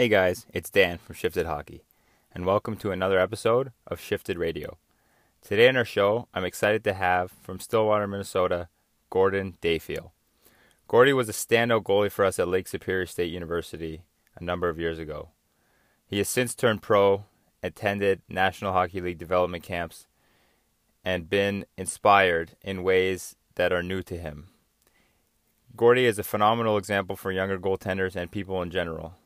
Hey guys, it's Dan from Shifted Hockey, and welcome to another episode of Shifted Radio. Today on our show, I'm excited to have from Stillwater, Minnesota, Gordon Defiel. Gordy was a standout goalie for us at Lake Superior State University a number of years ago. He has since turned pro, attended National Hockey League development camps, and been inspired in ways that are new to him. Gordy is a phenomenal example for younger goaltenders and people in general.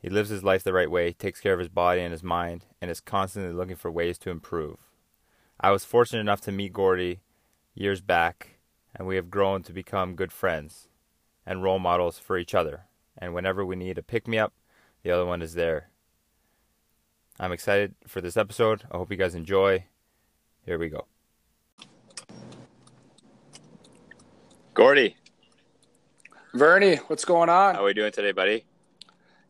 He lives his life the right way, takes care of his body and his mind, and is constantly looking for ways to improve. I was fortunate enough to meet Gordy years back, and we have grown to become good friends and role models for each other. And whenever we need a pick me up, the other one is there. I'm excited for this episode. I hope you guys enjoy. Here we go. Gordy, Vernie, what's going on? how are we doing today, buddy?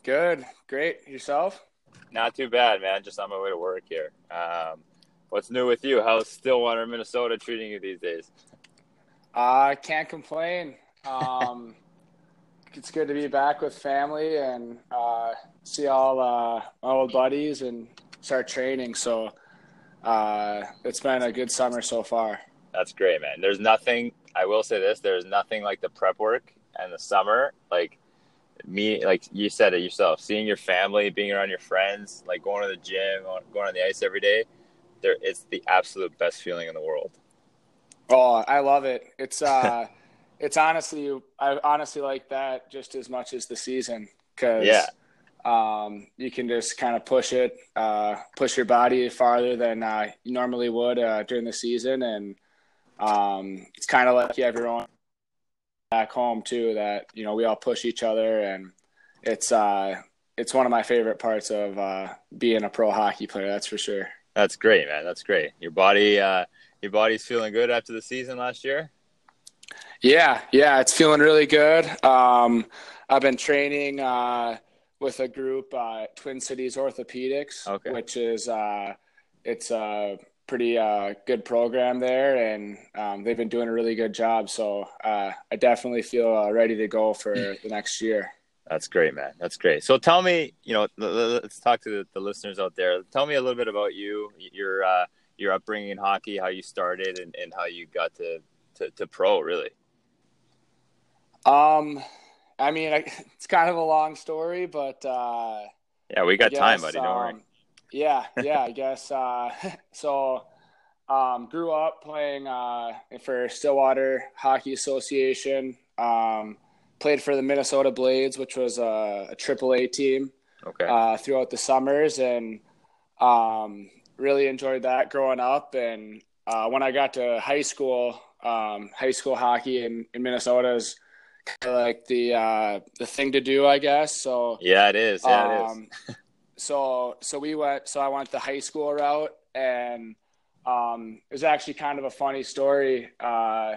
Good, great. Yourself? Not too bad, man. Just on my way to work here. Um, what's new with you? How's Stillwater, Minnesota treating you these days? I uh, can't complain. Um, it's good to be back with family and uh, see all uh, my old buddies and start training. So uh, it's been a good summer so far. That's great, man. There's nothing. I will say this: there's nothing like the prep work and the summer. Like me, like you said it yourself, seeing your family, being around your friends, like going to the gym, going on the ice every day. There, it's the absolute best feeling in the world. Oh, I love it. It's uh, it's honestly, I honestly like that just as much as the season because Yeah, um, you can just kind of push it, uh, push your body farther than uh, you normally would uh, during the season, and um, it's kind of like you have your own back home too. That you know we all push each other, and it's uh, it's one of my favorite parts of uh, being a pro hockey player. That's for sure. that's great, man. That's great. Your body, uh, your body's feeling good after the season last year. Yeah, yeah, it's feeling really good. Um, I've been training uh, with a group, uh, Twin Cities Orthopedics, Okay. which is uh, it's a pretty uh, good program there, and um, they've been doing a really good job. So uh, I definitely feel uh, ready to go for the next year. That's great, man. That's great. So tell me, you know, let's talk to the, the listeners out there. Tell me a little bit about you, your uh, your upbringing in hockey, how you started, and, and how you got to, to, to pro. Really, Um, I mean, I, it's kind of a long story, but. Uh, yeah, we got I time, buddy. Don't worry. Um, Yeah, yeah, I guess. Uh, so, um, grew up playing uh, for Stillwater Hockey Association. Um, played for the Minnesota Blades, which was a, a AAA team Okay. uh, throughout the summers, and um, really enjoyed that growing up. And uh, when I got to high school, um, high school hockey in, in Minnesota is kind of like the uh, the thing to do, I guess. So yeah, it is. Yeah, it is. so so we went. So I went the high school route, and um, it was actually kind of a funny story. Uh,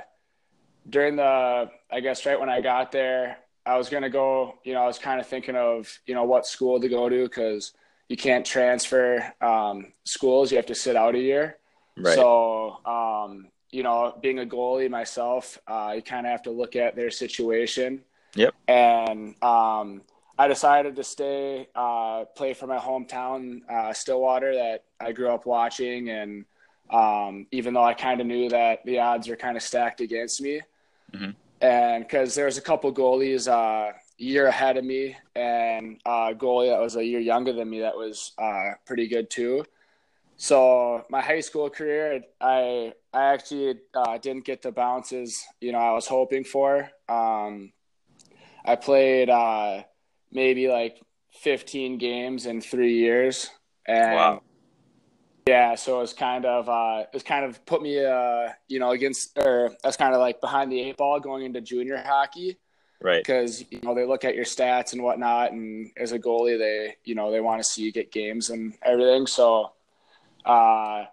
during the, I guess, right when I got there, I was gonna go. You know, I was kind of thinking of you know what school to go to because you can't transfer um, schools. You have to sit out a year. Right. So, um, you know, being a goalie myself, uh, you kind of have to look at their situation. Yep. And um, I decided to stay, uh, play for my hometown, uh, Stillwater, that I grew up watching. And um, even though I kind of knew that the odds were kind of stacked against me, Mhm. and because there was a couple goalies uh, a year ahead of me, and a goalie that was a year younger than me that was uh, pretty good too. So my high school career, I I actually uh, didn't get the bounces you know I was hoping for. Um, I played uh, maybe like 15 games in three years, and Wow. yeah, so it was kind of uh, it was kind of put me uh, you know against or that's kind of like behind the eight ball going into junior hockey Right. because you know they look at your stats and whatnot, and as a goalie, they you know they want to see you get games and everything. So uh,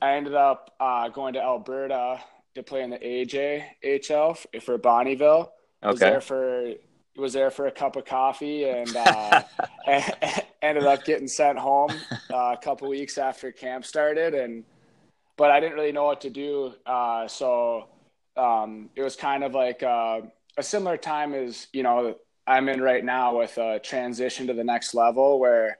I ended up uh, going to Alberta to play in the AJHL for Bonnyville. Was Okay. there for was there for a cup of coffee and uh, ended up getting sent home uh, a couple weeks after camp started and but I didn't really know what to do. Uh, so um, it was kind of like uh, a similar time as you know I'm in right now with a transition to the next level where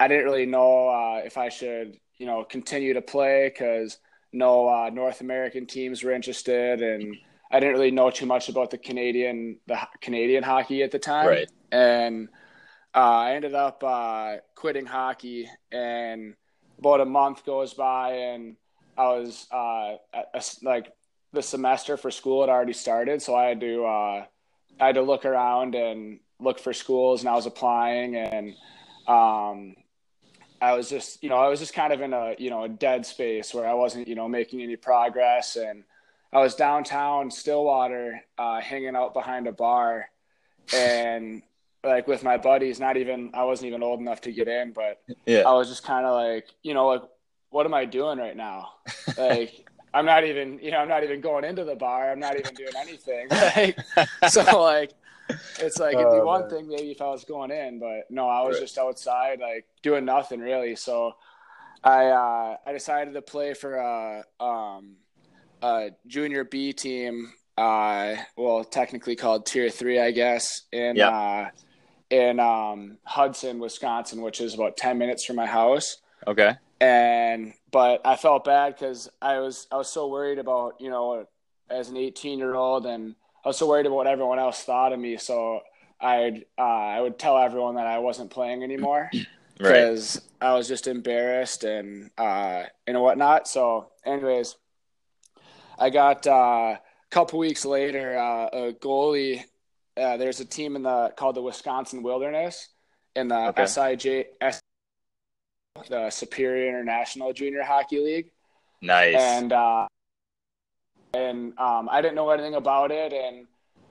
I didn't really know uh, if I should, you know, continue to play because no uh, North American teams were interested, and I didn't really know too much about the Canadian the Canadian hockey at the time. Right. And uh, I ended up uh, quitting hockey, and about a month goes by, and I was uh, a, like the semester for school had already started, so I had to uh, I had to look around and look for schools, and I was applying, and um, I was just you know I was just kind of in a you know a dead space where I wasn't you know making any progress, and I was downtown Stillwater, uh, hanging out behind a bar, and like with my buddies. Not even I wasn't even old enough to get in, but Yeah. I was just kind of like you know like what am I doing right now? Like I'm not even you know I'm not even going into the bar. I'm not even doing anything. Like so like it's like it'd be Oh, one man. thing maybe if I was going in, but no, I was Right. just outside like doing nothing really. So I uh, I decided to play for a um, a junior B team. Uh, well, technically called Tier Three, I guess, in Yeah. uh, in um, Hudson, Wisconsin, which is about ten minutes from my house Okay. and but I felt bad because I was I was so worried about you know as an 18 year old and I was so worried about what everyone else thought of me so I'd uh, I would tell everyone that I wasn't playing anymore Right. because I was just embarrassed and uh, and whatnot so anyways I got uh, a couple weeks later uh, a goalie uh, there's a team in the called the Wisconsin Wilderness in the Okay. SIJ the Superior International Junior Hockey League, Nice. and uh, and um, I didn't know anything about it, and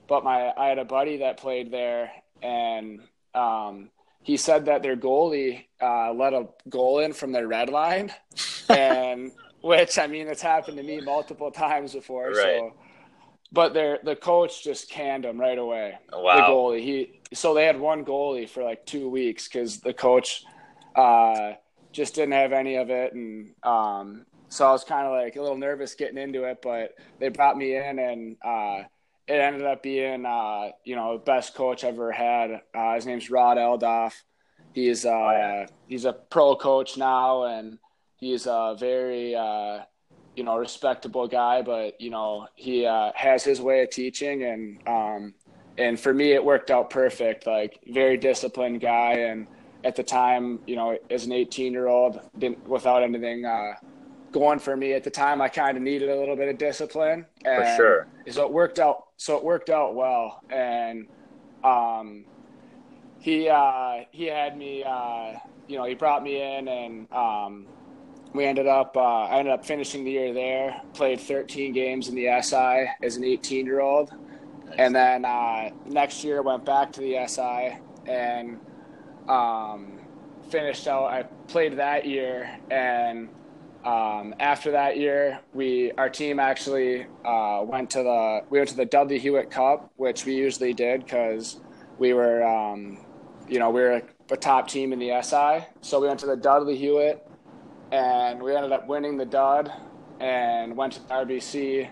but my I had a buddy that played there, and um, he said that their goalie uh, let a goal in from their red line, and which I mean it's happened to me multiple times before. Right. So, but their the coach just canned him right away Wow. the goalie. He so they had one goalie for like two weeks because the coach uh, just didn't have any of it, and um, so I was kind of like a little nervous getting into it. But they brought me in, and uh, it ended up being uh, you know the best coach I've ever had. Uh, his name's Rod Aldoff. He's uh, yeah. he's a pro coach now, and he's a very uh, you know respectable guy. But you know he uh, has his way of teaching, and um, and for me it worked out perfect like very disciplined guy and at the time you know as an 18 year old didn't without anything uh, going for me at the time i kind of needed a little bit of discipline For and sure. so it worked out so it worked out well and um he uh he had me uh you know he brought me in and um we ended up uh, i ended up finishing the year there played 13 games in the si as an 18 year old and then uh, next year went back to the SI and um, finished out. I played that year, and um, after that year, we our team actually uh, went to the we went to the Dudley Hewitt Cup, which we usually did because we were um, you know we were a top team in the SI. So we went to the Dudley Hewitt, and we ended up winning the Dud, and went to the RBC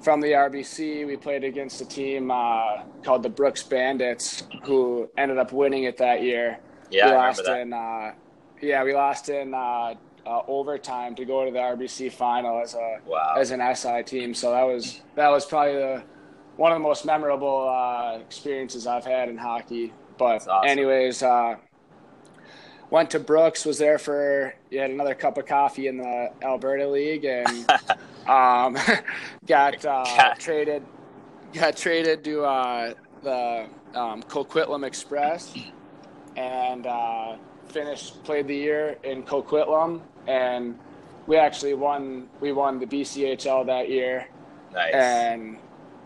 from the RBC, we played against a team uh, called the Brooks Bandits, who ended up winning it that year. Yeah, we lost that. in, uh, yeah, we lost in uh, uh, overtime to go to the RBC final as a Wow. as an SI team. So that was that was probably the one of the most memorable uh, experiences I've had in hockey. But awesome. anyways, uh, went to Brooks, was there for had another cup of coffee in the Alberta League, and um, got uh, God. traded got traded to uh, the um, Coquitlam Express, and uh, finished played the year in Coquitlam, and we actually won we won the BCHL that year. nice. And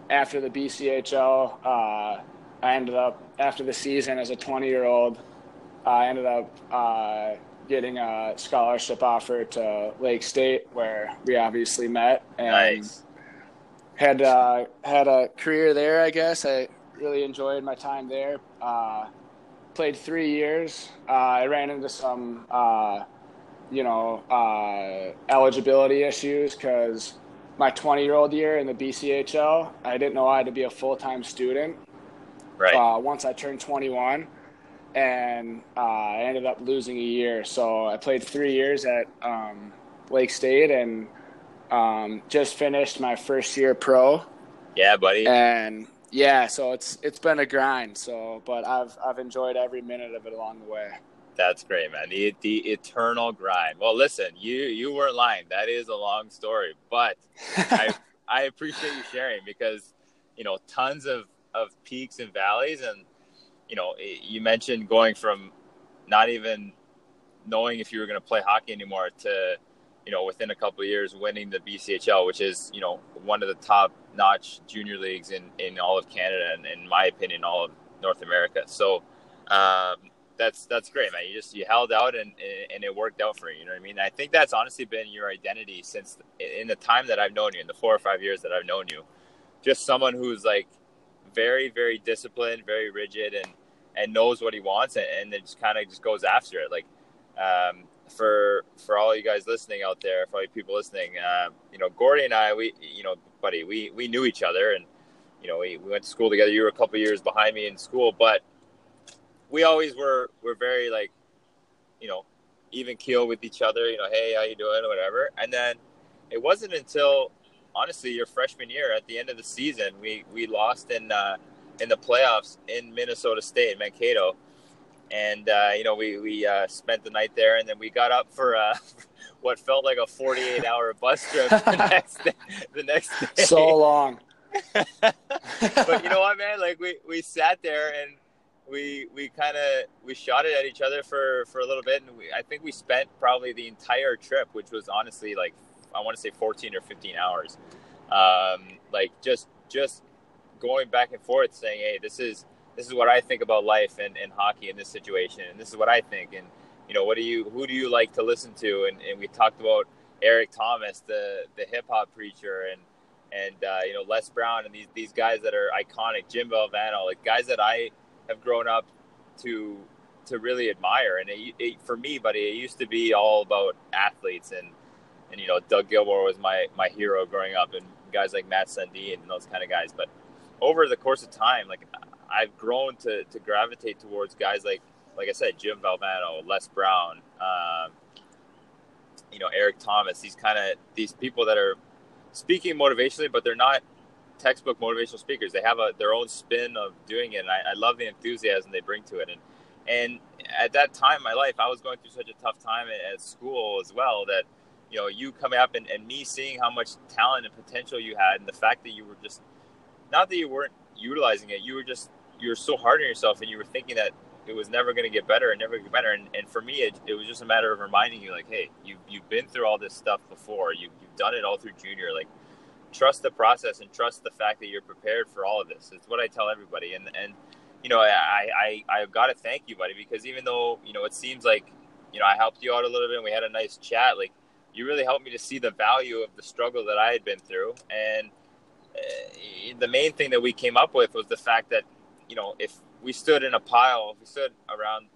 after the BCHL, uh, I ended up after the season as a 20 year old. I ended up uh, getting a scholarship offer to Lake State, where we obviously met, and nice. had uh, had a career there. I guess I really enjoyed my time there. Uh, played three years. Uh, I ran into some, uh, you know, uh, eligibility issues because my 20 year old year in the BCHL, I didn't know I had to be a full time student. right. uh, once I turned 21, and uh, I ended up losing a year. So I played three years at um, Lake State and um, just finished my first year pro. Yeah, buddy. And yeah, so it's it's been a grind. So, but I've I've enjoyed every minute of it along the way. That's great, man. The the eternal grind. Well, listen, you you weren't lying. That is a long story, but I I appreciate you sharing because you know tons of of peaks and valleys, and you know you mentioned going from not even knowing if you were going to play hockey anymore to you know within a couple of years winning the BCHL, which is you know one of the top notch junior leagues in in all of Canada and in my opinion all of North America. So. Um, that's that's great, man. You just you held out and and it worked out for you. You know what I mean? I think that's honestly been your identity since in the time that I've known you, in the four or five years that I've known you. Just someone who's like very very disciplined, very rigid, and and knows what he wants, and, and then just kind of just goes after it. Like um, for for all you guys listening out there, for all you people listening, uh, you know, Gordy and I, we you know, buddy, we we knew each other, and you know, we, we went to school together. You were a couple years behind me in school, but we always were were very like, you know, even keel with each other. You know, hey, how you doing, or whatever. And then it wasn't until honestly your freshman year at the end of the season we we lost in uh, in the playoffs in Minnesota State, Mankato. And uh, you know we we uh, spent the night there, and then we got up for uh, what felt like a 48 hour bus trip the next day, the next day. So long. but you know what, man? Like we we sat there and we we kind of we shot it at each other for for a little bit, and we, I think we spent probably the entire trip, which was honestly like I want to say 14 or 15 hours, um, like just just going back and forth, saying, "Hey, this is this is what I think about life and, and hockey in this situation, and this is what I think, and you know, what do you who do you like to listen to?" And, and we talked about Eric Thomas, the the hip hop preacher, and and uh, you know Les Brown, and these these guys that are iconic, Jim Valvano, like guys that I have grown up to to really admire. And it, it, for me, buddy, it used to be all about athletes and and you know Doug Gilmour was my my hero growing up, and guys like Mats Sundin and those kind of guys. But over the course of time, like I've grown to to gravitate towards guys like like I said, Jim Valvano, Les Brown, um, you know Eric Thomas. These kind of these people that are speaking motivationally, but they're not textbook motivational speakers. They have a their own spin of doing it, and I, I love the enthusiasm they bring to it. And and at that time in my life, I was going through such a tough time at, at school as well that you know you coming up and, and me seeing how much talent and potential you had, and the fact that you were just not that you weren't utilizing it, you were just you were so hard on yourself, and you were thinking that it was never going to get better and never get better. And, and for me, it, it, was just a matter of reminding you, like, hey, you you've been through all this stuff before. You you've done it all through junior. Like, trust the process and trust the fact that you're prepared for all of this. It's what I tell everybody. And and you know, I I I've got to thank you, buddy, because even though you know it seems like you know I helped you out a little bit and we had a nice chat, like you really helped me to see the value of the struggle that I had been through. And the main thing that we came up with was the fact that you know if we stood in a pile, if we stood around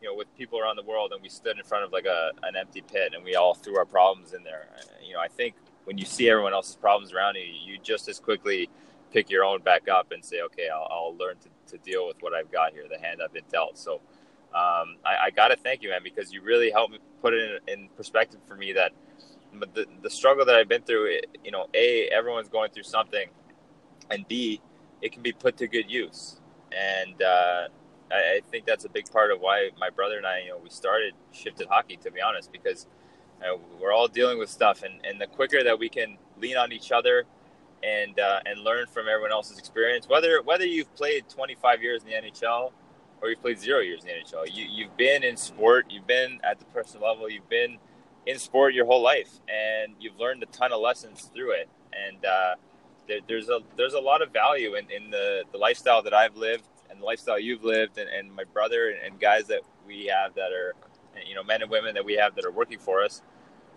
you know, with people around the world, and we stood in front of like a an empty pit, and we all threw our problems in there. You know, I think when you see everyone else's problems around you, you just as quickly pick your own back up and say, okay, I'll, I'll learn to, to deal with what I've got here, the hand I've been dealt. So um, I, I got to thank you, man, because you really helped me put it in, in perspective for me that the, the struggle that I've been through, it, you know, A, everyone's going through something, and B, it can be put to good use. And uh, I, I think that's a big part of why my brother and I, you know, we started Shifted Hockey, to be honest, because – uh, we're all dealing with stuff, and, and the quicker that we can lean on each other and uh, and learn from everyone else's experience, whether whether you've played 25 years in the NHL or you've played zero years in the NHL, you you've been in sport, you've been at the personal level, you've been in sport your whole life, and you've learned a ton of lessons through it. And uh, there, there's a there's a lot of value in, in the, the lifestyle that I've lived and the lifestyle you've lived, and, and my brother and, and guys that we have that are you know men and women that we have that are working for us.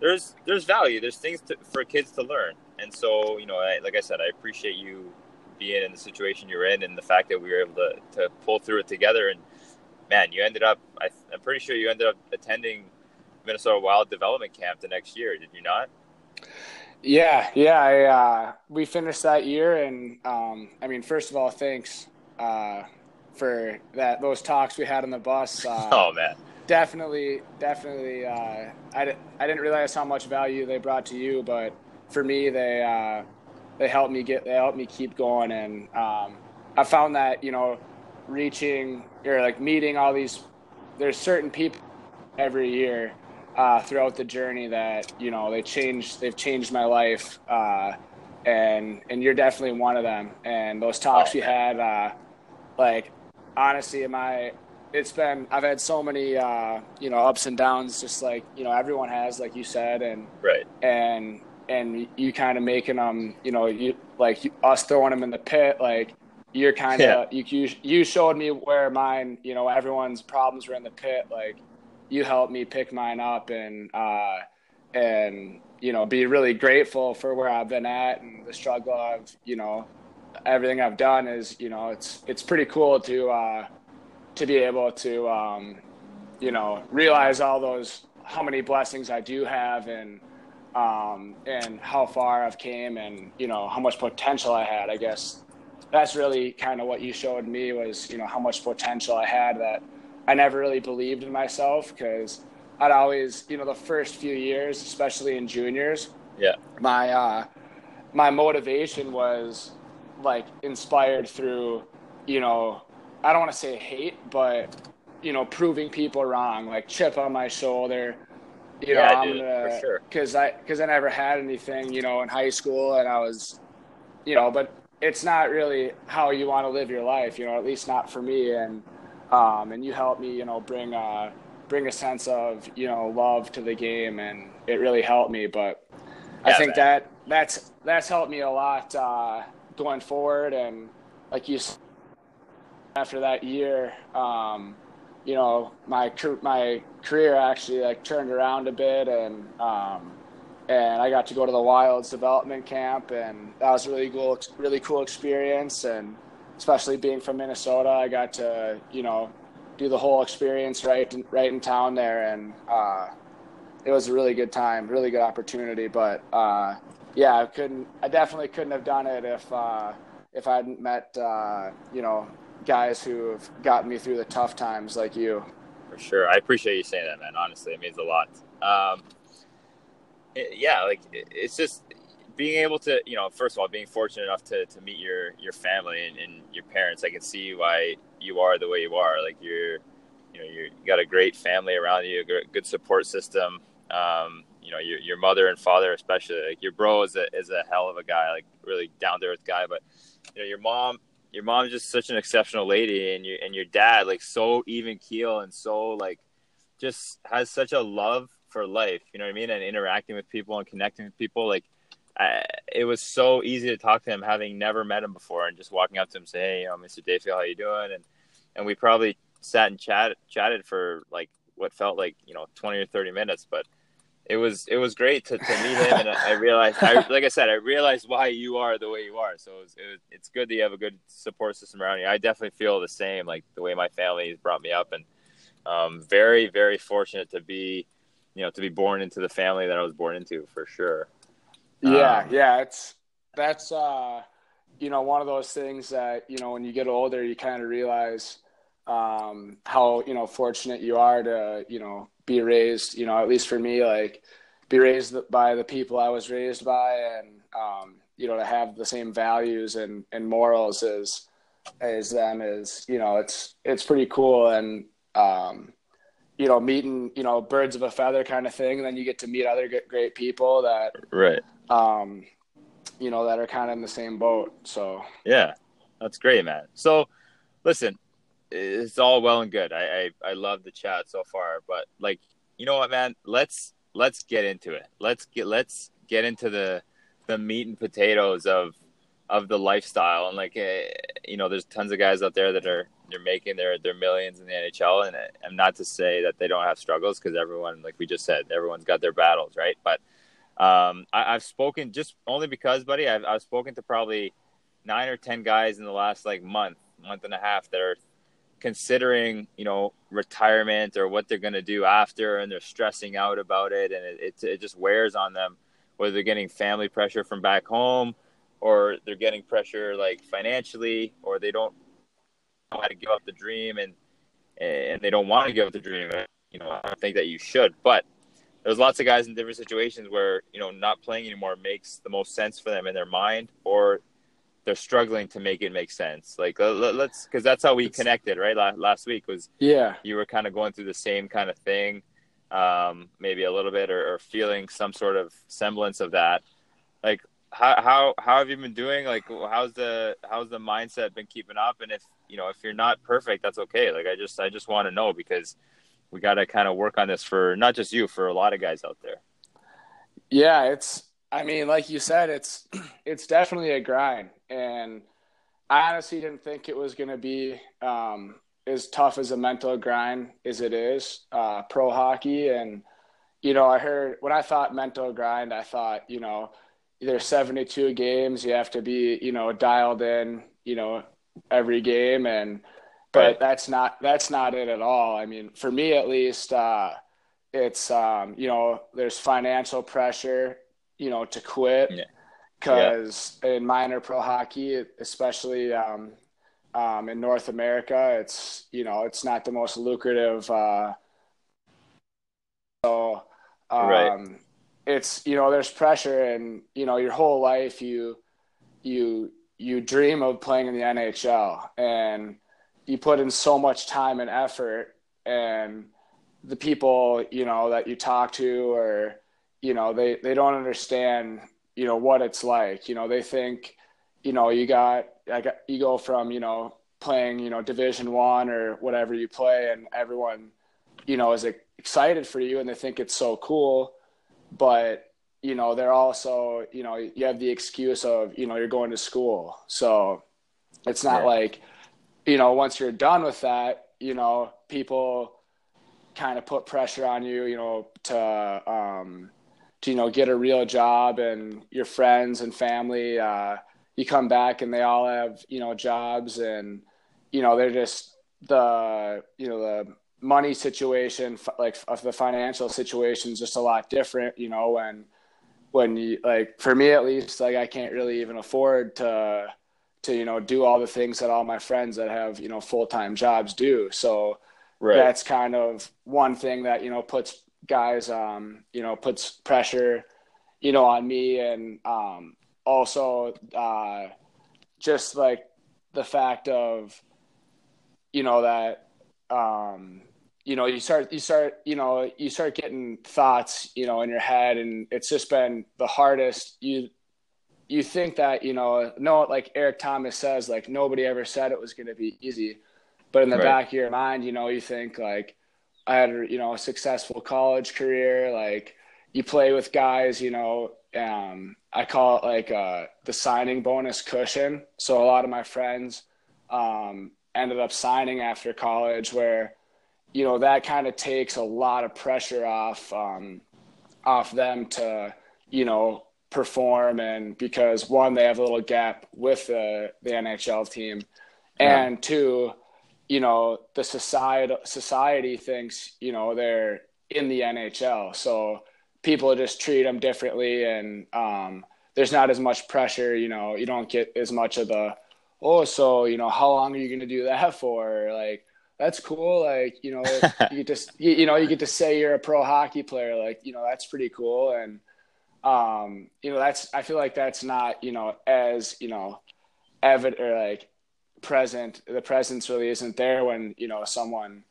There's there's value. There's things to, for kids to learn. And so you know I, like i said i appreciate you being in the situation you're in and the fact that we were able to, to pull through it together. And man you ended up I, i'm pretty sure you ended up attending minnesota wild development camp the next year did you not yeah yeah I, uh, we finished that year and um, i mean first of all thanks uh, for that those talks we had on the bus. Uh, oh man, definitely, definitely. Uh, I I didn't realize how much value they brought to you, but for me, they uh, they helped me get they helped me keep going, and um, I found that you know reaching or like meeting all these there's certain people every year uh, throughout the journey that you know they changed they've changed my life uh, and and you're definitely one of them. And those talks oh, we had uh, like honestly my it's been I've had so many uh, you know ups and downs just like you know everyone has like you said and right. and and you kind of making them you know you like you, us throwing them in the pit like you're kind of yeah. you you showed me where mine you know everyone's problems were in the pit like you helped me pick mine up and uh and you know be really grateful for where I've been at and the struggle I've you know everything I've done is you know it's it's pretty cool to uh to be able to um you know realize all those how many blessings I do have and um and how far I've came and you know how much potential I had I guess. That's really kind of what you showed me was you know how much potential I had that I never really believed in myself because I'd always you know the first few years, especially in juniors, yeah, my uh, my motivation was like inspired through you know I don't want to say hate, but you know proving people wrong, like chip on my shoulder. You know, yeah, I'm gonna because sure. I because I never had anything, you know, in high school, and I was, you know, but it's not really how you want to live your life, you know, at least not for me. And um, and you helped me, you know, bring a bring a sense of you know love to the game, and it really helped me. But yeah, I think man. that that's that's helped me a lot uh, going forward. And like you, said, after that year, um, you know, my my career actually like turned around a bit, and um, and I got to go to the Wilds development camp, and that was really cool, really cool experience. And especially being from Minnesota, I got to you know do the whole experience right in, right in town there, and uh, it was a really good time, really good opportunity. But uh, yeah, I couldn't, I definitely couldn't have done it if uh, if I hadn't met uh, you know guys who have gotten me through the tough times like you. For sure, I appreciate you saying that, man. Honestly, it means a lot. Um, it, yeah, like it, it's just being able to, you know, first of all, being fortunate enough to, to meet your, your family and, and your parents, I can see why you are the way you are. Like you're, you know, you got a great family around you, a good support system. Um, you know, your, your mother and father, especially like your bro is a, is a hell of a guy, like really down to earth guy. But, you know, your mom, your mom's just such an exceptional lady and your, and your dad, like so even keel and so like, just has such a love for life. You know what I mean? And interacting with people and connecting with people. Like, I, it was so easy to talk to him, having never met him before, and just walking up to him, say, "Hey, you know, Mr. Defiel, how you doing?" And and we probably sat and chat chatted for like what felt like you know twenty or thirty minutes, but it was it was great to, to meet him, and I realized, I, like I said, I realized why you are the way you are. So it was, it was, it's good that you have a good support system around you. I definitely feel the same, like the way my family has brought me up, and um, very very fortunate to be you know to be born into the family that I was born into for sure. Yeah, um, yeah, it's that's uh, you know one of those things that you know when you get older you kind of realize um, how you know fortunate you are to you know be raised you know at least for me like be raised by the people I was raised by and um, you know to have the same values and, and morals as as them is you know it's it's pretty cool and um, you know, meeting, you know, birds of a feather kind of thing. And then you get to meet other great people that, right. Um, you know, that are kind of in the same boat. So, yeah, that's great, man. So listen, it's all well and good. I, I, I love the chat so far, but like, you know what, man, let's, let's get into it. Let's get, let's get into the, the meat and potatoes of, of the lifestyle. And like, uh, you know, there's tons of guys out there that are, they're making their their millions in the NHL, and I'm not to say that they don't have struggles because everyone, like we just said, everyone's got their battles, right? But um, I, have spoken just only because, buddy, I've, I've spoken to probably nine or ten guys in the last like month, month and a half that are considering, you know, retirement or what they're going to do after, and they're stressing out about it, and it, it it just wears on them, whether they're getting family pressure from back home or they're getting pressure like financially or they don't how to give up the dream and and they don't want to give up the dream. You know, I don't think that you should, but there's lots of guys in different situations where you know not playing anymore makes the most sense for them in their mind, or they're struggling to make it make sense. Like let's because that's how we connected, right? Last week was yeah, you were kind of going through the same kind of thing, um, maybe a little bit, or, or feeling some sort of semblance of that. Like how how how have you been doing? Like how's the how's the mindset been keeping up? And if you know if you're not perfect, that's okay. Like I just I just want to know because we got to kind of work on this for not just you, for a lot of guys out there. Yeah, it's. I mean, like you said, it's it's definitely a grind, and I honestly didn't think it was going to be um, as tough as a mental grind as it is uh, pro hockey. And you know, I heard when I thought mental grind, I thought you know, there's 72 games, you have to be you know dialed in, you know, every game, and but right. that's not that's not it at all. I mean, for me at least, uh, it's um, you know there's financial pressure, you know, to quit because yeah. yeah. in minor pro hockey, especially um, um, in North America, it's you know it's not the most lucrative. Uh, so um, right. it's you know there's pressure, and you know your whole life you you you dream of playing in the NHL and you put in so much time and effort and the people you know that you talk to or you know they they don't understand you know what it's like. You know they think you know you got I got you go from you know playing you know division 1 or whatever you play and everyone you know is excited for you and they think it's so cool. But you know they're also you know you have the excuse of you know you're going to school so it's not yeah. like you know, once you're done with that, you know, people kind of put pressure on you, you know, to, um, to, you know, get a real job and your friends and family, uh, you come back and they all have, you know, jobs and, you know, they're just the, you know, the money situation, like of the financial situation is just a lot different, you know, when, when you like, for me at least, like I can't really even afford to, to you know do all the things that all my friends that have you know full-time jobs do so right. that's kind of one thing that you know puts guys um you know puts pressure you know on me and um also uh just like the fact of you know that um you know you start you start you know you start getting thoughts you know in your head and it's just been the hardest. You you think that you know no like eric thomas says like nobody ever said it was going to be easy. But in the right. back of your mind you know you think like i had you know a successful college career like you play with guys you know um, i call it like uh, the signing bonus cushion. So a lot of my friends um, ended up signing after college where you know that kind of takes a lot of pressure off um, off them to you know perform and because one they have a little gap with the the NHL team. And yeah. two you know the society society thinks you know they're in the NHL so people just treat them differently and um, there's not as much pressure you know you don't get as much of the oh so you know how long are you going to do that for? Like that's cool like you know you just you, you know you get to say you're a pro hockey player like you know that's pretty cool and um, you know, that's I feel like that's not you know as you know evident or like present. The presence really isn't there when you know someone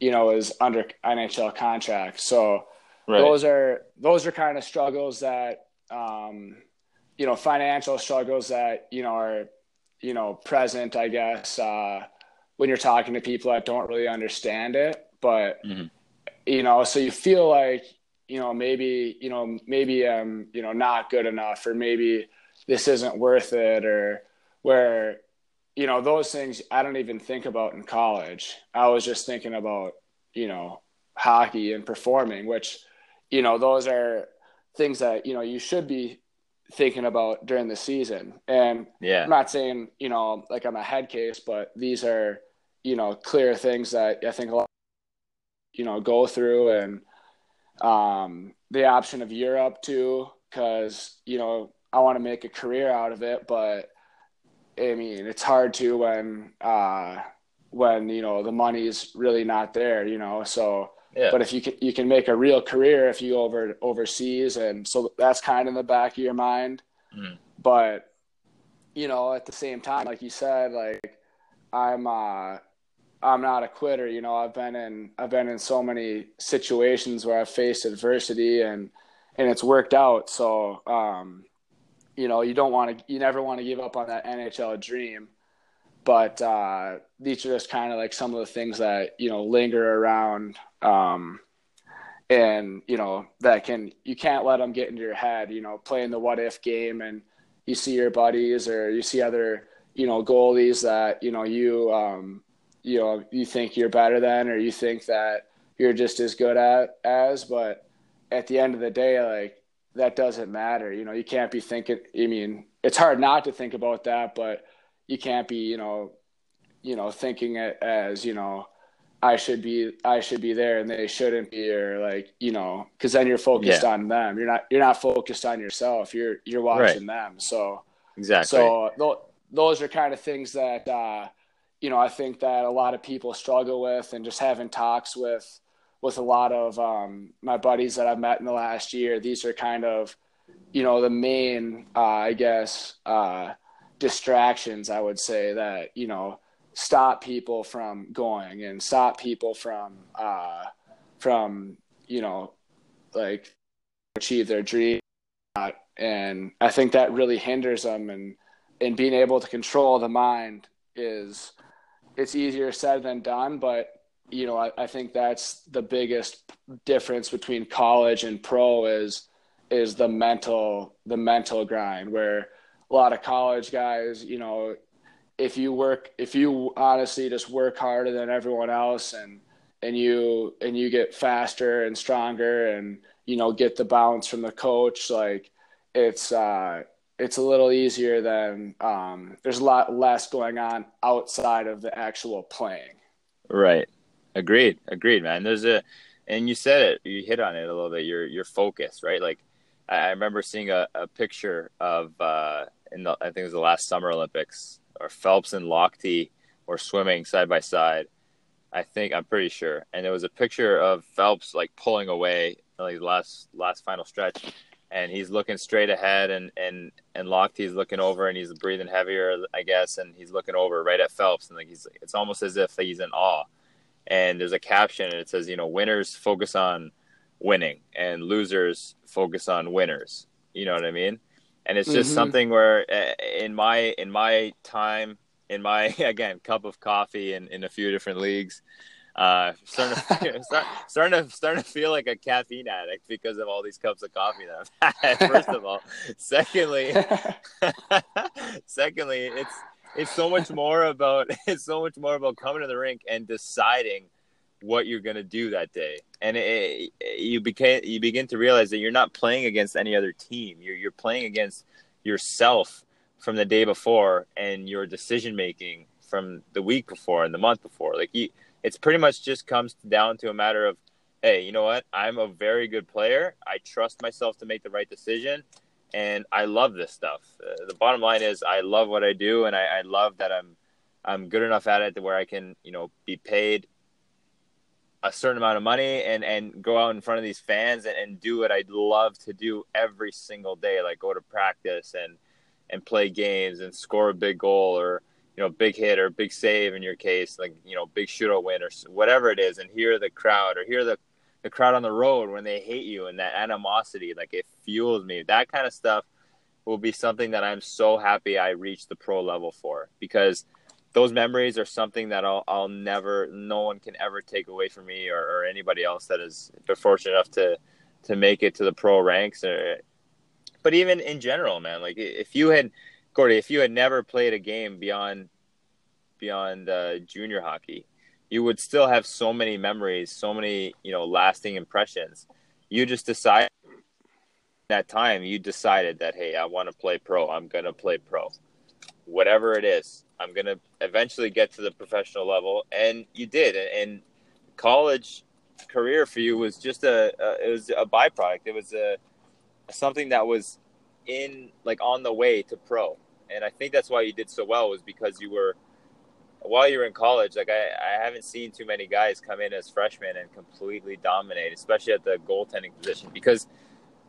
you know is under NHL contract. So right. those are those are kind of struggles that um, you know financial struggles that you know are you know present. I guess uh, when you're talking to people that don't really understand it, but. Mm-hmm. You know, so you feel like you know, maybe, you know, maybe I'm, you know, not good enough or maybe this isn't worth it or where, you know, those things I don't even think about in college. I was just thinking about, you know, hockey and performing, which, you know, those are things that, you know, you should be thinking about during the season. And yeah. I'm not saying, you know, like I'm a head case, but these are, you know, clear things that I think a lot, you know, go through and, um, the option of Europe too, because you know I want to make a career out of it. But I mean, it's hard to when uh, when you know the money's really not there. You know, so. Yeah. But if you can, you can make a real career if you go over overseas, and so that's kind of in the back of your mind. Mm. But you know, at the same time, like you said, like I'm uh, I'm not a quitter. You know, I've been in I've been in so many situations where I've faced adversity and and it's worked out. So um, you know, you don't want to you never want to give up on that NHL dream. But uh, these are just kind of like some of the things that you know linger around, um, and you know that can you can't let them get into your head. You know, playing the what if game, and you see your buddies or you see other you know goalies that you know you um, you know you think you're better than, or you think that you're just as good at as. But at the end of the day, like that doesn't matter. You know, you can't be thinking. I mean, it's hard not to think about that, but you can't be, you know, you know, thinking it as, you know, I should be, I should be there and they shouldn't be, or like, you know, cause then you're focused Yeah. on them. You're not, you're not focused on yourself. You're, you're watching them. So, Exactly. so th- those are kind of things that, uh, you know, I think that a lot of people struggle with and just having talks with, with a lot of um, my buddies that I've met in the last year. These are kind of, you know, the main, uh, I guess, uh, distractions I would say that you know stop people from going and stop people from uh, from you know like achieve their dream. Uh, and I think that really hinders them and and being able to control the mind is it's easier said than done, but you know, I, I think that's the biggest difference between college and pro is is the mental the mental grind where a lot of college guys, you know, if you work if you honestly just work harder than everyone else and and you and you get faster and stronger and you know get the bounce from the coach like it's uh it's a little easier than um there's a lot less going on outside of the actual playing Right. Agreed. Agreed, man. There's a, and you said it, you hit on it a little bit. Your your focus, right? Like, I remember seeing a, a picture of uh, in the I think it was the last Summer Olympics, or Phelps and Lochte were swimming side by side. I think I'm pretty sure, and there was a picture of Phelps like pulling away, like last last final stretch, and he's looking straight ahead, and and and Lochte's looking over, and he's breathing heavier, I guess, and he's looking over right at Phelps, and like he's it's almost as if he's in awe. And there's a caption and it says you know winners focus on winning and losers focus on winners. You know what i mean? And it's just Mhm. something where uh, in my in my time in my again cup of coffee in, in a few different leagues uh starting to start, starting to starting to feel like a caffeine addict because of all these cups of coffee that i've had first of all. Secondly secondly it's it's so much more about it's so much more about coming to the rink and deciding what you're going to do that day. And it, it- you became you begin to realize that you're not playing against any other team. You're you're playing against yourself from the day before and your decision making from the week before and the month before. Like you it's pretty much just comes down to a matter of hey you know what i'm a very good player i trust myself to make the right decision and I love this stuff. Uh, the bottom line is I love what I do, and I, I love that I'm I'm good enough at it to where I can you know be paid a certain amount of money and and go out in front of these fans and, and do what I'd love to do every single day, like go to practice and and play games and score a big goal or you know big hit or big save in your case, like you know big shootout win or whatever it is, and hear the crowd or hear the the crowd on the road when they hate you and that animosity like it fuels me. That kind of stuff will be something that i'm so happy i reached the pro level for because those memories are something that i'll, I'll never no one can ever take away from me or, or anybody else that been fortunate enough to to make it to the pro ranks or, but even in general man like if you had gordy if you had never played a game beyond beyond uh, junior hockey you would still have so many memories, so many, you know, lasting impressions. You just decide that time you decided that hey, I want to play pro. I'm going to play pro. Whatever it is, I'm going to eventually get to the professional level and you did. And college career for you was just a, a it was a byproduct. It was a something that was in like on the way to pro. And I think that's why you did so well was because you were while you were in college, like I, I haven't seen too many guys come in as freshmen and completely dominate, especially at the goaltending position, because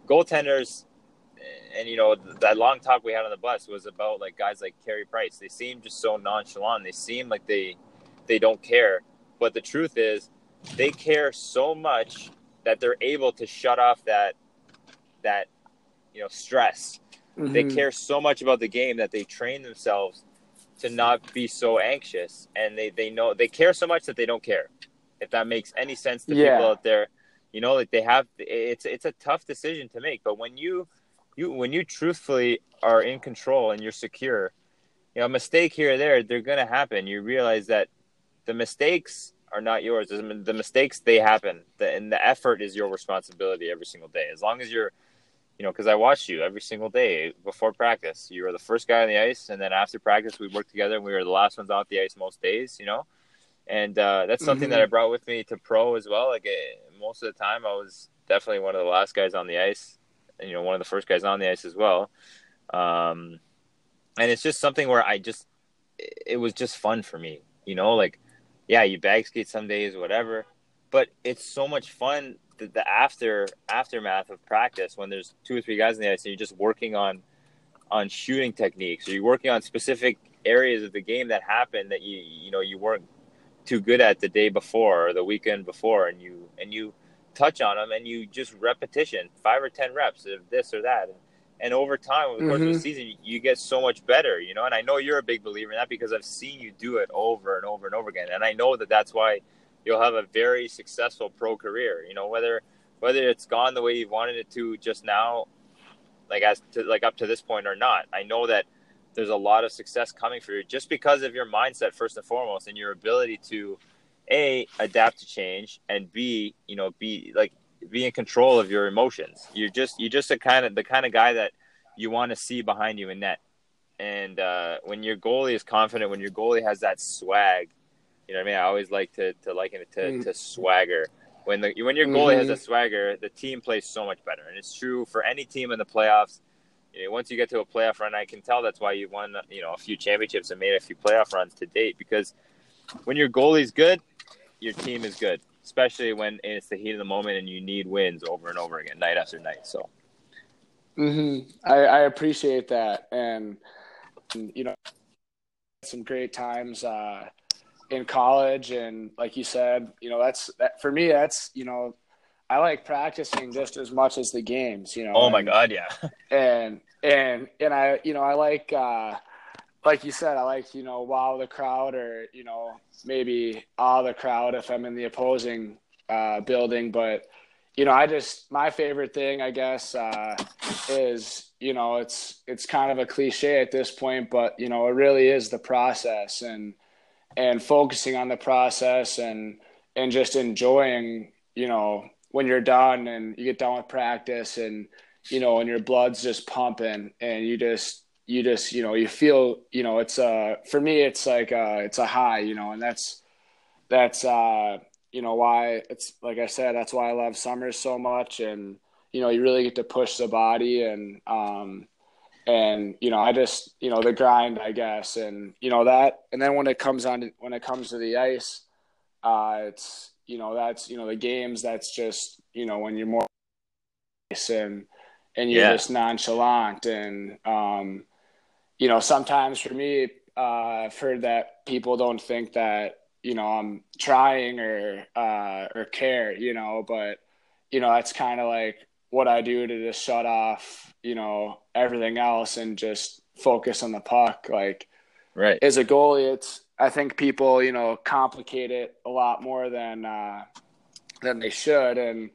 goaltenders, and you know that long talk we had on the bus was about like guys like Carey Price. They seem just so nonchalant. They seem like they they don't care, but the truth is, they care so much that they're able to shut off that that you know stress. Mm-hmm. They care so much about the game that they train themselves to not be so anxious and they, they know they care so much that they don't care if that makes any sense to yeah. people out there you know like they have it's it's a tough decision to make but when you you when you truthfully are in control and you're secure you know a mistake here or there they're going to happen you realize that the mistakes are not yours the mistakes they happen the, and the effort is your responsibility every single day as long as you're you know, because I watched you every single day before practice. You were the first guy on the ice, and then after practice, we worked together, and we were the last ones off the ice most days. You know, and uh, that's something mm-hmm. that I brought with me to pro as well. Like eh, most of the time, I was definitely one of the last guys on the ice, and you know, one of the first guys on the ice as well. Um, and it's just something where I just, it was just fun for me. You know, like, yeah, you bag skate some days, whatever, but it's so much fun the, the after aftermath of practice when there's two or three guys in the ice and you're just working on on shooting techniques or you're working on specific areas of the game that happened that you you know you weren't too good at the day before or the weekend before and you and you touch on them and you just repetition five or ten reps of this or that and, and over time over the course mm-hmm. of the mm-hmm. season you get so much better you know and i know you're a big believer in that because i've seen you do it over and over and over again and i know that that's why you'll have a very successful pro career. You know, whether whether it's gone the way you wanted it to just now, like as to like up to this point or not. I know that there's a lot of success coming for you just because of your mindset first and foremost and your ability to a adapt to change and b you know be like be in control of your emotions you're just you're just a kind of the kind of guy that you want to see behind you in net and uh, when your goalie is confident when your goalie has that swag you know what I mean? I always like to, to liken it to, mm. to swagger. When the when your goalie mm-hmm. has a swagger, the team plays so much better, and it's true for any team in the playoffs. You know, once you get to a playoff run, I can tell that's why you won you know a few championships and made a few playoff runs to date. Because when your goalie's good, your team is good, especially when it's the heat of the moment and you need wins over and over again, night after night. So, hmm I, I appreciate that, and you know, some great times. Uh, in college and like you said you know that's that for me that's you know i like practicing just as much as the games you know oh my and, god yeah. and and and i you know i like uh like you said i like you know wow the crowd or you know maybe awe the crowd if i'm in the opposing uh building but you know i just my favorite thing i guess uh is you know it's it's kind of a cliche at this point but you know it really is the process and and focusing on the process and and just enjoying you know when you're done and you get done with practice and you know and your blood's just pumping and you just you just you know you feel you know it's a for me it's like a, it's a high you know and that's that's uh you know why it's like I said that's why I love summers so much and you know you really get to push the body and um and you know i just you know the grind i guess and you know that and then when it comes on when it comes to the ice uh it's you know that's you know the games that's just you know when you're more and and you're yeah. just nonchalant and um you know sometimes for me uh i've heard that people don't think that you know i'm trying or uh or care you know but you know that's kind of like what i do to just shut off you know everything else and just focus on the puck. Like, right as a goalie, it's I think people you know complicate it a lot more than uh, than they should, and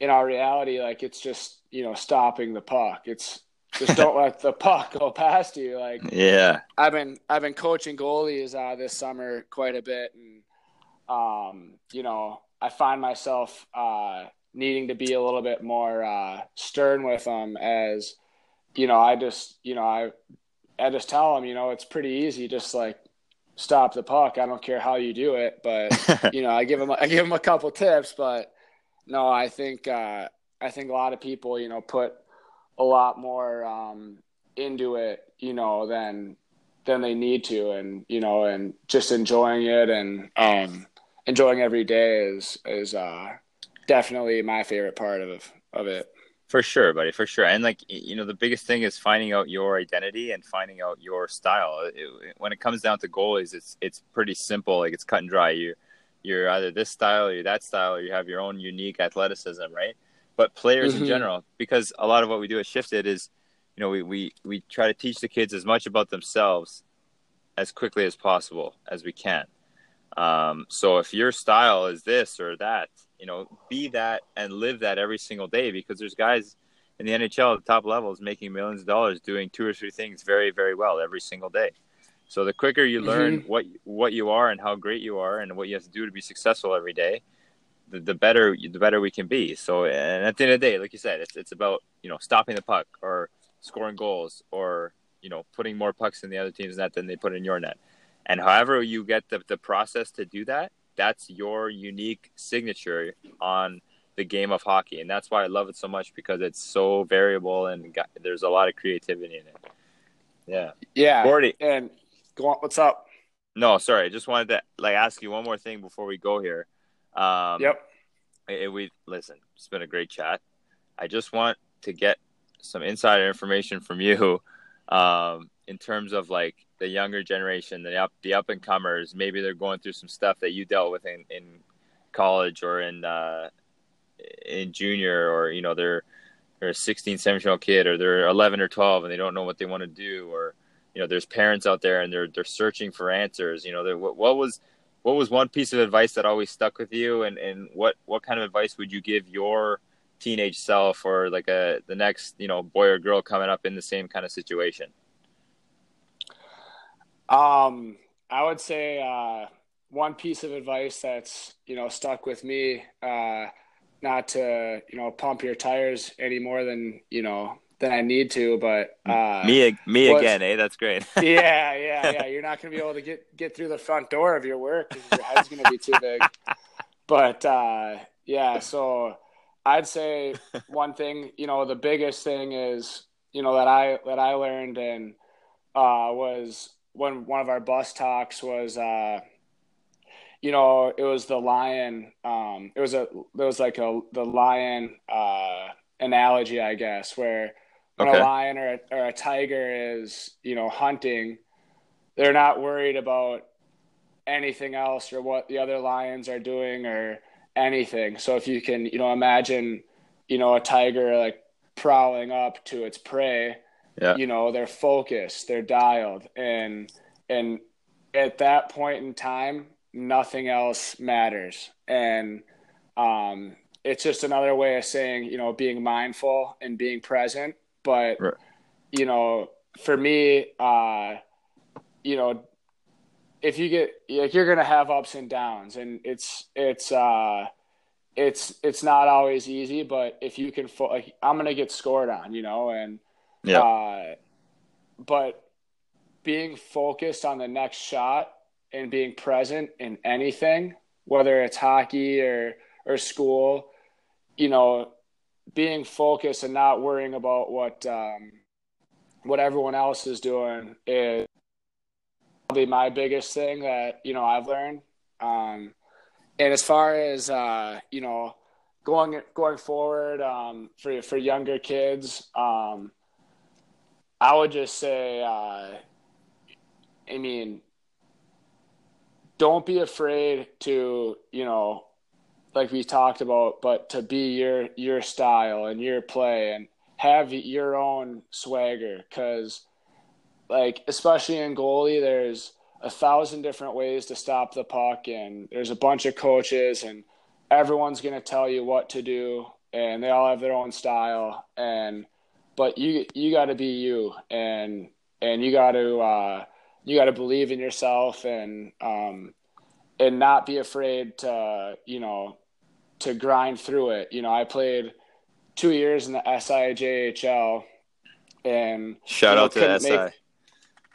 in our reality, like it's just you know stopping the puck. It's just don't let the puck go past you. Like, yeah, I've been I've been coaching goalies uh, this summer quite a bit, and um, you know I find myself uh, needing to be a little bit more uh, stern with them as you know i just you know i i just tell them you know it's pretty easy. Just like stop the puck. I don't care how you do it but you know i give them i give them a couple tips but no i think uh, i think a lot of people you know put a lot more um, into it you know than than they need to, and you know, and just enjoying it and um, enjoying every day is is uh, definitely my favorite part of of it. For sure, buddy, for sure. And like you know, the biggest thing is finding out your identity and finding out your style. It, it, when it comes down to goalies, it's it's pretty simple. Like it's cut and dry. You you're either this style or you're that style, or you have your own unique athleticism, right? But players mm-hmm. in general, because a lot of what we do at Shifted is, you know, we, we we try to teach the kids as much about themselves as quickly as possible as we can. Um, so if your style is this or that, you know, be that and live that every single day because there's guys in the NHL at the top levels making millions of dollars doing two or three things very, very well every single day. So the quicker you learn mm-hmm. what what you are and how great you are and what you have to do to be successful every day, the, the better the better we can be. So and at the end of the day, like you said, it's it's about you know stopping the puck or scoring goals or you know putting more pucks in the other team's net than they put in your net. And however you get the the process to do that, that's your unique signature on the game of hockey, and that's why I love it so much because it's so variable and got, there's a lot of creativity in it. Yeah, yeah, Gordy, and go on. What's up? No, sorry. I just wanted to like ask you one more thing before we go here. Um, yep. It, we listen. It's been a great chat. I just want to get some insider information from you um, in terms of like the younger generation, the up the up and comers. Maybe they're going through some stuff that you dealt with in, in college or in uh, in junior, or you know they're they're a 16, 17 year old kid, or they're 11 or 12 and they don't know what they want to do, or you know there's parents out there and they're they're searching for answers. You know, what, what was what was one piece of advice that always stuck with you, and and what what kind of advice would you give your teenage self or like a the next you know boy or girl coming up in the same kind of situation? Um, I would say uh, one piece of advice that's you know stuck with me, uh, not to you know pump your tires any more than you know than I need to, but uh, me me was, again, eh? That's great. yeah, yeah, yeah. You're not going to be able to get get through the front door of your work because your head's going to be too big. But uh, yeah, so I'd say one thing, you know, the biggest thing is, you know, that I that I learned and uh, was when one of our bus talks was, uh, you know, it was the lion. Um, it was a it was like a the lion uh, analogy, I guess, where when okay. a lion or a, or a tiger is, you know, hunting, they're not worried about anything else or what the other lions are doing or anything. So if you can, you know, imagine, you know, a tiger like prowling up to its prey, yeah. you know, they're focused, they're dialed, and and at that point in time, nothing else matters. And um, it's just another way of saying, you know, being mindful and being present but right. you know, for me, uh, you know, if you get like you're gonna have ups and downs, and it's it's uh, it's it's not always easy. But if you can, fo- like, I'm gonna get scored on, you know, and yeah. Uh, but being focused on the next shot and being present in anything, whether it's hockey or or school, you know, being focused and not worrying about what um, what everyone else is doing is probably my biggest thing that you know I've learned. Um, and as far as uh, you know, going going forward um, for for younger kids, um, I would just say, uh, I mean, don't be afraid to you know like we talked about, but to be your your style and your play and have your own swagger. Because like especially in goalie there's a thousand different ways to stop the puck and there's a bunch of coaches and everyone's to tell you what to do and they all have their own style. And but you you got to be you and and you got to uh, you got to believe in yourself and um, and not be afraid to you know to grind through it. You know, I played two years in the SIJHL and shout you know, out to the SI. Make,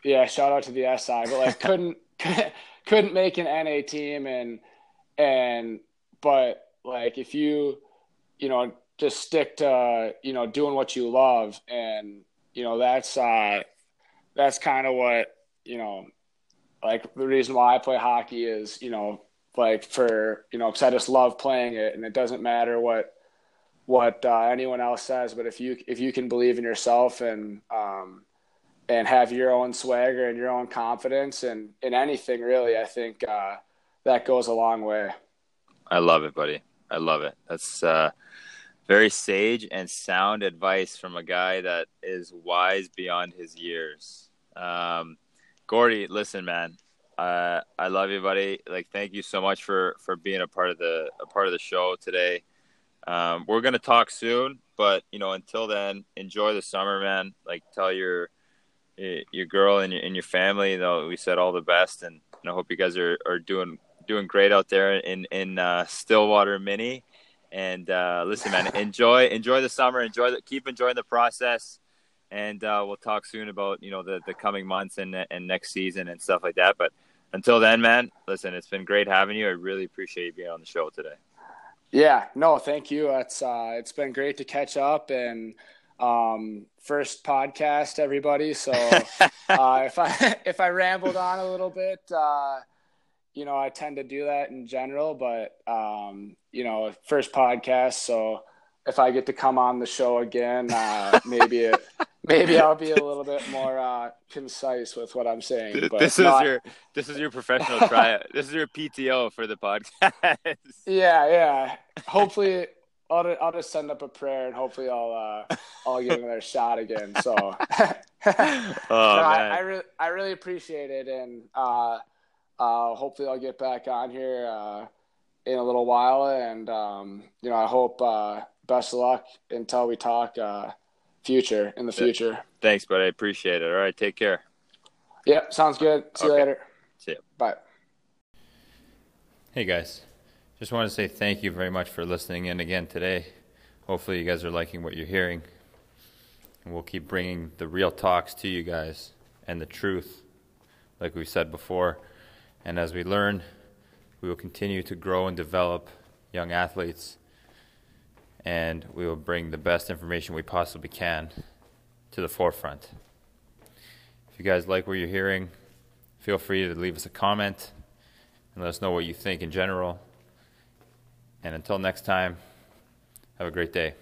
yeah, shout out to the SI, but like couldn't couldn't make an NA team and and but like if you you know just stick to you know doing what you love and you know that's uh that's kind of what you know, like the reason why I play hockey is, you know, like for, you know, because I just love playing it and it doesn't matter what, what uh, anyone else says, but if you, if you can believe in yourself and, um, and have your own swagger and your own confidence and in anything really, I think, uh, that goes a long way. I love it, buddy. I love it. That's, uh, very sage and sound advice from a guy that is wise beyond his years. Um, Gordy, listen, man, uh, I love you, buddy. Like, thank you so much for for being a part of the a part of the show today. Um, we're gonna talk soon, but you know, until then, enjoy the summer, man. Like, tell your your girl and your, and your family, you know, we said all the best, and I hope you guys are, are doing doing great out there in in uh, Stillwater Mini. And uh, listen, man, enjoy enjoy the summer. Enjoy the keep enjoying the process. And uh, we'll talk soon about you know the the coming months and and next season and stuff like that. But until then, man, listen, it's been great having you. I really appreciate you being on the show today. Yeah, no, thank you. It's uh, it's been great to catch up and um, first podcast, everybody. So uh, if I if I rambled on a little bit, uh, you know, I tend to do that in general, but, um, you know, first podcast. So if I get to come on the show again, uh, maybe, it, maybe I'll be a little bit more, uh, concise with what I'm saying. But this not... is your, this is your professional try. this is your PTO for the podcast. yeah. Yeah. Hopefully I'll, I'll just send up a prayer and hopefully I'll, uh, I'll get another shot again. So, oh, no, I, I, really, I really appreciate it. And, uh, hopefully, I'll get back on here uh, in a little while, and um, you know, I hope uh, best of luck until we talk uh, future in the future. Thanks, buddy. I appreciate it. All right, take care. Yep, sounds good. See okay. you later. See you. Bye. Hey guys, just want to say thank you very much for listening in again today. Hopefully, you guys are liking what you're hearing, and we'll keep bringing the real talks to you guys and the truth, like we said before. And as we learn, we will continue to grow and develop young athletes, and we will bring the best information we possibly can to the forefront. If you guys like what you're hearing, feel free to leave us a comment and let us know what you think in general. And until next time, have a great day.